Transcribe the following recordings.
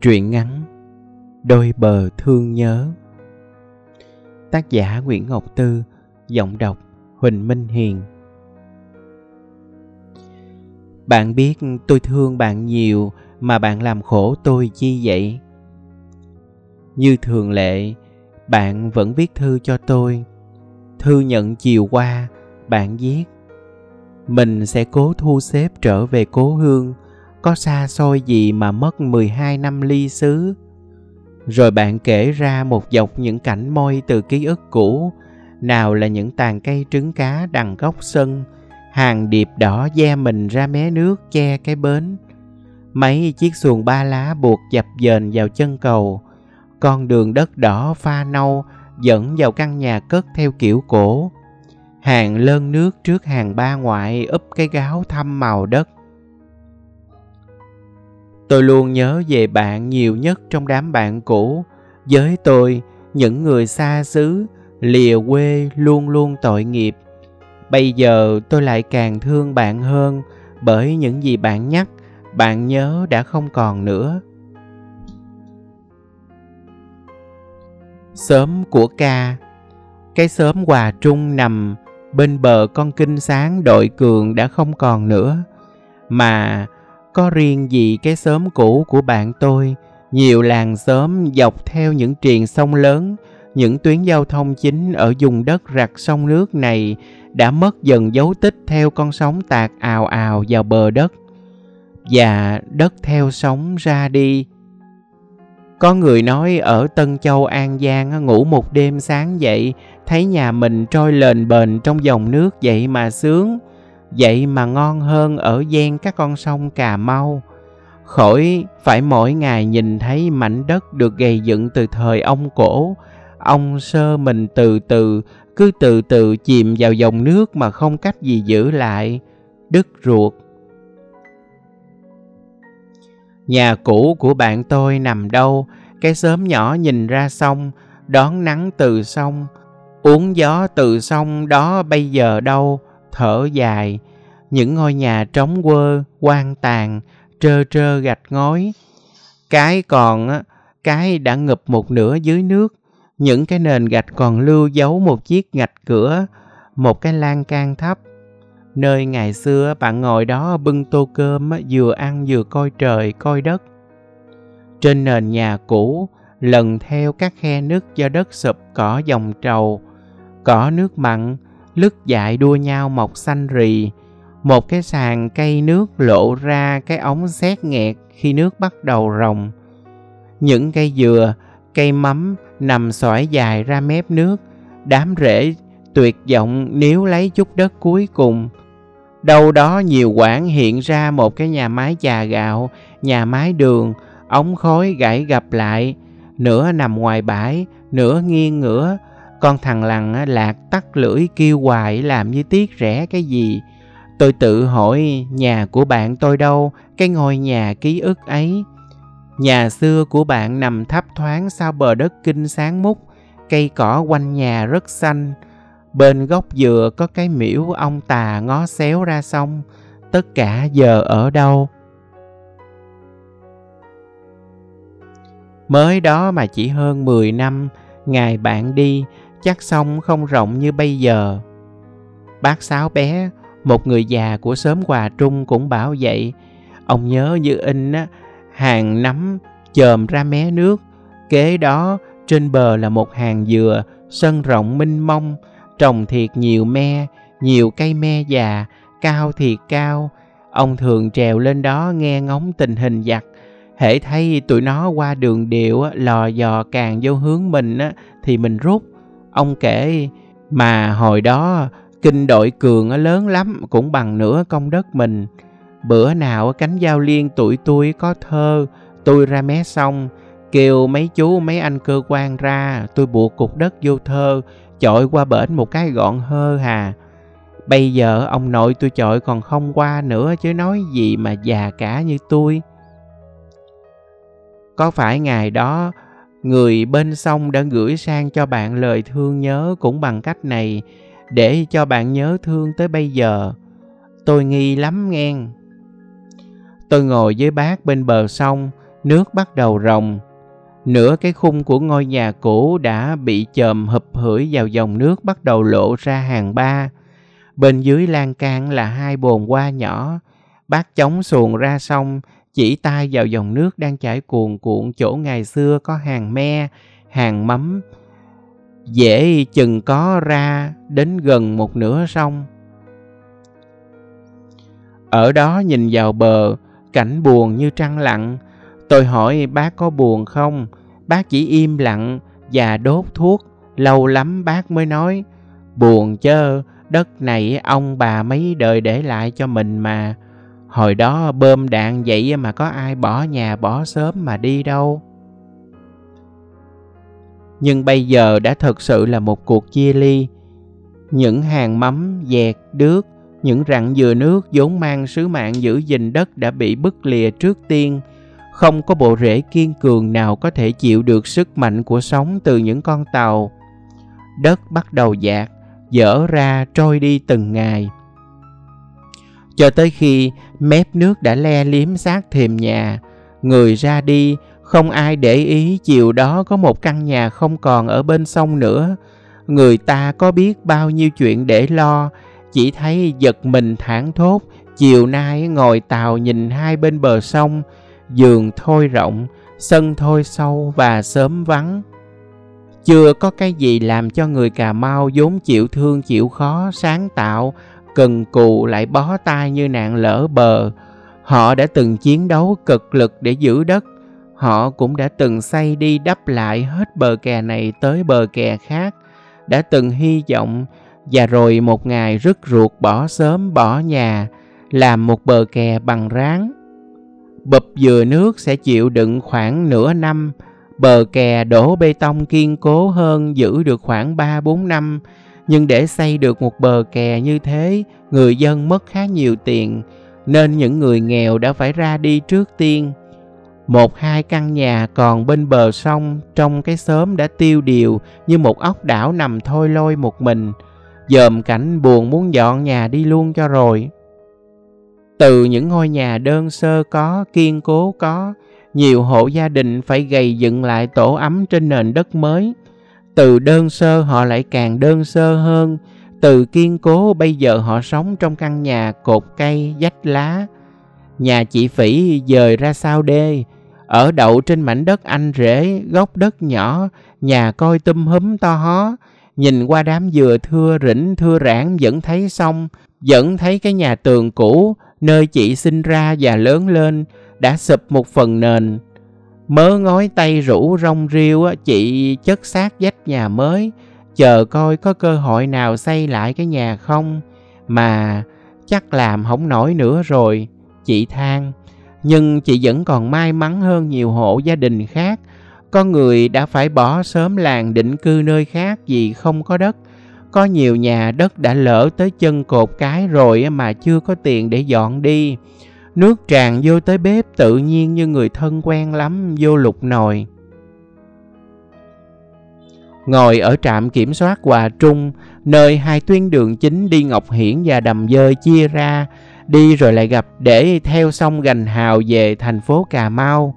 Truyện ngắn Đôi bờ thương nhớ Tác giả Nguyễn Ngọc Tư Giọng đọc Huỳnh Minh Hiền Bạn biết tôi thương bạn nhiều mà bạn làm khổ tôi chi vậy? Như thường lệ, bạn vẫn viết thư cho tôi. Thư nhận chiều qua, bạn viết Mình sẽ cố thu xếp trở về cố hương có xa xôi gì mà mất 12 năm ly xứ. Rồi bạn kể ra một dọc những cảnh môi từ ký ức cũ, nào là những tàn cây trứng cá đằng góc sân, hàng điệp đỏ da mình ra mé nước che cái bến. Mấy chiếc xuồng ba lá buộc dập dềnh vào chân cầu, con đường đất đỏ pha nâu dẫn vào căn nhà cất theo kiểu cổ. Hàng lơn nước trước hàng ba ngoại úp cái gáo thăm màu đất tôi luôn nhớ về bạn nhiều nhất trong đám bạn cũ. Với tôi, những người xa xứ, lìa quê luôn luôn tội nghiệp. Bây giờ tôi lại càng thương bạn hơn bởi những gì bạn nhắc, bạn nhớ đã không còn nữa. Sớm của ca. Cái xóm hòa trung nằm bên bờ con kinh sáng đội cường đã không còn nữa. Mà có riêng gì cái xóm cũ của bạn tôi? Nhiều làng xóm dọc theo những triền sông lớn. Những tuyến giao thông chính ở vùng đất rặt sông nước này đã mất dần dấu tích theo con sóng tạc ào ào vào bờ đất. Và đất theo sóng ra đi. Có người nói ở Tân Châu, An Giang ngủ một đêm sáng dậy, thấy nhà mình trôi lềnh bềnh trong dòng nước vậy mà sướng vậy mà ngon hơn ở gian các con sông Cà Mau. Khỏi phải mỗi ngày nhìn thấy mảnh đất được gây dựng từ thời ông cổ, ông sơ mình từ từ, cứ từ từ chìm vào dòng nước mà không cách gì giữ lại, đứt ruột. Nhà cũ của bạn tôi nằm đâu, cái xóm nhỏ nhìn ra sông, đón nắng từ sông, uống gió từ sông đó bây giờ đâu, thở dài, những ngôi nhà trống quơ, quan tàn, trơ trơ gạch ngói. Cái còn, á, cái đã ngập một nửa dưới nước, những cái nền gạch còn lưu dấu một chiếc ngạch cửa, một cái lan can thấp. Nơi ngày xưa bạn ngồi đó bưng tô cơm vừa ăn vừa coi trời coi đất. Trên nền nhà cũ, lần theo các khe nứt do đất sụp cỏ dòng trầu, cỏ nước mặn, lứt dại đua nhau mọc xanh rì, một cái sàn cây nước lộ ra cái ống xét nghẹt khi nước bắt đầu rồng. Những cây dừa, cây mắm nằm xoải dài ra mép nước, đám rễ tuyệt vọng nếu lấy chút đất cuối cùng. Đâu đó nhiều quảng hiện ra một cái nhà máy trà gạo, nhà máy đường, ống khói gãy gặp lại, nửa nằm ngoài bãi, nửa nghiêng ngửa. Con thằng lằn lạc tắt lưỡi kêu hoài làm như tiếc rẻ cái gì. Tôi tự hỏi nhà của bạn tôi đâu, cái ngôi nhà ký ức ấy. Nhà xưa của bạn nằm thấp thoáng sau bờ đất kinh sáng mút, cây cỏ quanh nhà rất xanh. Bên gốc dừa có cái miễu ông tà ngó xéo ra sông. Tất cả giờ ở đâu? Mới đó mà chỉ hơn 10 năm, ngày bạn đi, chắc sông không rộng như bây giờ. Bác Sáu bé một người già của xóm Hòa Trung cũng bảo vậy. Ông nhớ như in á, hàng nắm chồm ra mé nước. Kế đó trên bờ là một hàng dừa, sân rộng minh mông, trồng thiệt nhiều me, nhiều cây me già, cao thiệt cao. Ông thường trèo lên đó nghe ngóng tình hình giặc Hễ thấy tụi nó qua đường điệu lò dò càng vô hướng mình thì mình rút. Ông kể mà hồi đó Kinh đội cường lớn lắm cũng bằng nửa công đất mình. Bữa nào cánh giao liên tụi tôi có thơ, tôi ra mé sông, kêu mấy chú mấy anh cơ quan ra, tôi buộc cục đất vô thơ, chọi qua bển một cái gọn hơ hà. Bây giờ ông nội tôi chọi còn không qua nữa chứ nói gì mà già cả như tôi. Có phải ngày đó người bên sông đã gửi sang cho bạn lời thương nhớ cũng bằng cách này để cho bạn nhớ thương tới bây giờ. Tôi nghi lắm nghe. Tôi ngồi với bác bên bờ sông, nước bắt đầu rồng. Nửa cái khung của ngôi nhà cũ đã bị chồm hụp hửi vào dòng nước bắt đầu lộ ra hàng ba. Bên dưới lan can là hai bồn hoa nhỏ. Bác chống xuồng ra sông, chỉ tay vào dòng nước đang chảy cuồn cuộn chỗ ngày xưa có hàng me, hàng mắm. Dễ chừng có ra đến gần một nửa sông. Ở đó nhìn vào bờ, cảnh buồn như trăng lặng. Tôi hỏi bác có buồn không? Bác chỉ im lặng và đốt thuốc. Lâu lắm bác mới nói, buồn chớ, đất này ông bà mấy đời để lại cho mình mà. Hồi đó bơm đạn vậy mà có ai bỏ nhà bỏ sớm mà đi đâu. Nhưng bây giờ đã thực sự là một cuộc chia ly. Những hàng mắm, dẹt, đước, những rặng dừa nước vốn mang sứ mạng giữ gìn đất đã bị bứt lìa trước tiên. Không có bộ rễ kiên cường nào có thể chịu được sức mạnh của sóng từ những con tàu. Đất bắt đầu dạt, dở ra trôi đi từng ngày. Cho tới khi mép nước đã le liếm sát thềm nhà, người ra đi, không ai để ý chiều đó có một căn nhà không còn ở bên sông nữa. Người ta có biết bao nhiêu chuyện để lo, chỉ thấy giật mình thảng thốt, chiều nay ngồi tàu nhìn hai bên bờ sông, giường thôi rộng, sân thôi sâu và sớm vắng. Chưa có cái gì làm cho người Cà Mau vốn chịu thương chịu khó, sáng tạo, cần cù lại bó tay như nạn lỡ bờ. Họ đã từng chiến đấu cực lực để giữ đất. Họ cũng đã từng xây đi đắp lại hết bờ kè này tới bờ kè khác. Đã từng hy vọng và rồi một ngày rứt ruột bỏ sớm bỏ nhà, làm một bờ kè bằng ráng. Bụp dừa nước sẽ chịu đựng khoảng nửa năm, bờ kè đổ bê tông kiên cố hơn giữ được khoảng 3-4 năm, nhưng để xây được một bờ kè như thế, người dân mất khá nhiều tiền, nên những người nghèo đã phải ra đi trước tiên. Một hai căn nhà còn bên bờ sông trong cái xóm đã tiêu điều như một ốc đảo nằm thôi lôi một mình, dòm cảnh buồn muốn dọn nhà đi luôn cho rồi. Từ những ngôi nhà đơn sơ có, kiên cố có, nhiều hộ gia đình phải gầy dựng lại tổ ấm trên nền đất mới. Từ đơn sơ họ lại càng đơn sơ hơn, từ kiên cố bây giờ họ sống trong căn nhà cột cây, vách lá. Nhà chị Phỉ dời ra sao đê, ở đậu trên mảnh đất anh rễ, gốc đất nhỏ, nhà coi tum húm to hó, nhìn qua đám dừa thưa rỉnh thưa rãng vẫn thấy xong, vẫn thấy cái nhà tường cũ nơi chị sinh ra và lớn lên đã sụp một phần nền. Mớ ngói tay rủ rong riêu chị chất xác dách nhà mới, chờ coi có cơ hội nào xây lại cái nhà không, mà chắc làm không nổi nữa rồi, chị than. Nhưng chị vẫn còn may mắn hơn nhiều hộ gia đình khác, có người đã phải bỏ sớm làng định cư nơi khác vì không có đất. Có nhiều nhà đất đã lỡ tới chân cột cái rồi mà chưa có tiền để dọn đi. Nước tràn vô tới bếp tự nhiên như người thân quen lắm vô lục nồi. Ngồi ở trạm kiểm soát Hòa Trung, nơi hai tuyến đường chính đi Ngọc Hiển và Đầm Dơi chia ra, đi rồi lại gặp để theo sông Gành Hào về thành phố Cà Mau.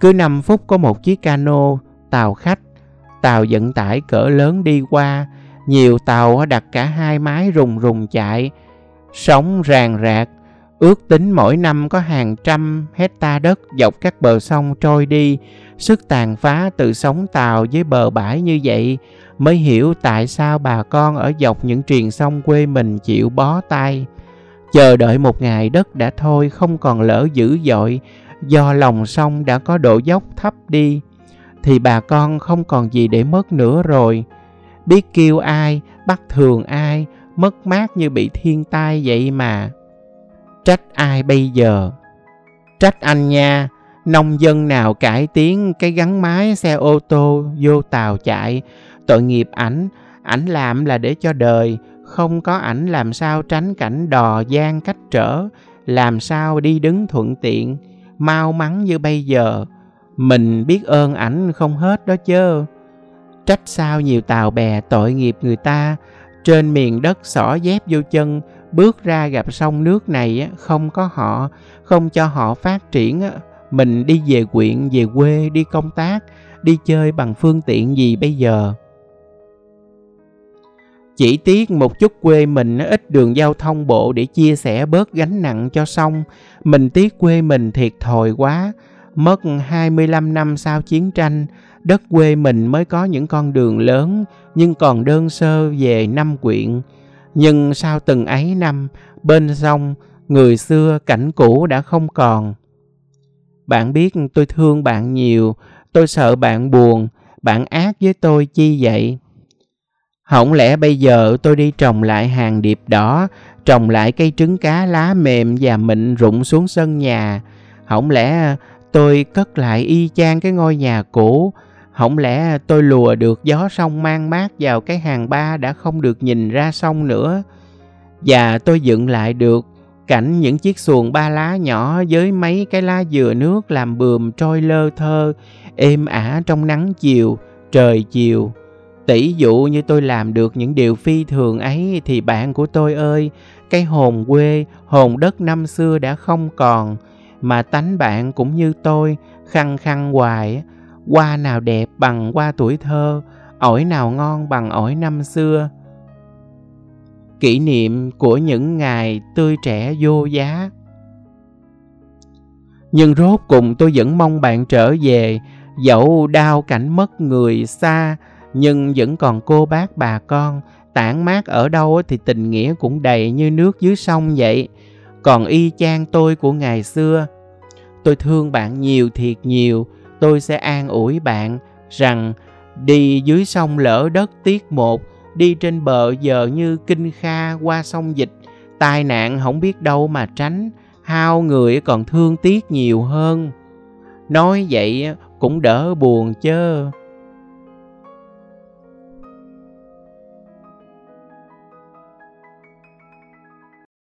Cứ 5 phút có một chiếc cano, tàu khách, tàu vận tải cỡ lớn đi qua, nhiều tàu đặt cả hai mái rùng rùng chạy, sóng ràng rạc, ước tính mỗi năm có hàng trăm hecta đất dọc các bờ sông trôi đi, sức tàn phá từ sóng tàu với bờ bãi như vậy mới hiểu tại sao bà con ở dọc những triền sông quê mình chịu bó tay. Chờ đợi một ngày đất đã thôi không còn lỡ dữ dội do lòng sông đã có độ dốc thấp đi thì bà con không còn gì để mất nữa rồi biết kêu ai bắt thường ai mất mát như bị thiên tai vậy mà trách ai bây giờ? Trách anh nha, nông dân nào cải tiến cái gắn máy xe ô tô vô tàu chạy? Tội nghiệp ảnh ảnh làm là để cho đời, không có ảnh làm sao tránh cảnh đò gian cách trở, làm sao đi đứng thuận tiện, mau mắn như bây giờ. Mình biết ơn ảnh không hết đó chớ. Trách sao nhiều tàu bè tội nghiệp người ta, trên miền đất xỏ dép vô chân bước ra gặp sông nước này không có họ không cho họ phát triển mình đi về quyện về quê đi công tác đi chơi bằng phương tiện gì bây giờ chỉ tiếc một chút quê mình ít đường giao thông bộ để chia sẻ bớt gánh nặng cho xong. Mình tiếc quê mình thiệt thòi quá. Mất 25 năm sau chiến tranh, đất quê mình mới có những con đường lớn nhưng còn đơn sơ về năm quyện. Nhưng sau từng ấy năm, bên sông, người xưa cảnh cũ đã không còn. Bạn biết tôi thương bạn nhiều, tôi sợ bạn buồn, bạn ác với tôi chi vậy? Không lẽ bây giờ tôi đi trồng lại hàng điệp đỏ, trồng lại cây trứng cá lá mềm và mịn rụng xuống sân nhà. Không lẽ tôi cất lại y chang cái ngôi nhà cũ. Không lẽ tôi lùa được gió sông mang mát vào cái hàng ba đã không được nhìn ra sông nữa. Và tôi dựng lại được cảnh những chiếc xuồng ba lá nhỏ với mấy cái lá dừa nước làm bườm trôi lơ thơ, êm ả trong nắng chiều, trời chiều. Tỷ dụ như tôi làm được những điều phi thường ấy thì bạn của tôi ơi, cái hồn quê, hồn đất năm xưa đã không còn, mà tánh bạn cũng như tôi, khăng khăng hoài, hoa nào đẹp bằng hoa tuổi thơ, ổi nào ngon bằng ổi năm xưa. Kỷ niệm của những ngày tươi trẻ vô giá. Nhưng rốt cùng tôi vẫn mong bạn trở về, dẫu đau cảnh mất người xa, nhưng vẫn còn cô bác bà con tản mát ở đâu thì tình nghĩa cũng đầy như nước dưới sông vậy còn y chang tôi của ngày xưa tôi thương bạn nhiều thiệt nhiều tôi sẽ an ủi bạn rằng đi dưới sông lỡ đất tiết một, đi trên bờ giờ như kinh kha qua sông dịch. Tai nạn không biết đâu mà tránh, hao người còn thương tiếc nhiều hơn. Nói vậy cũng đỡ buồn chớ.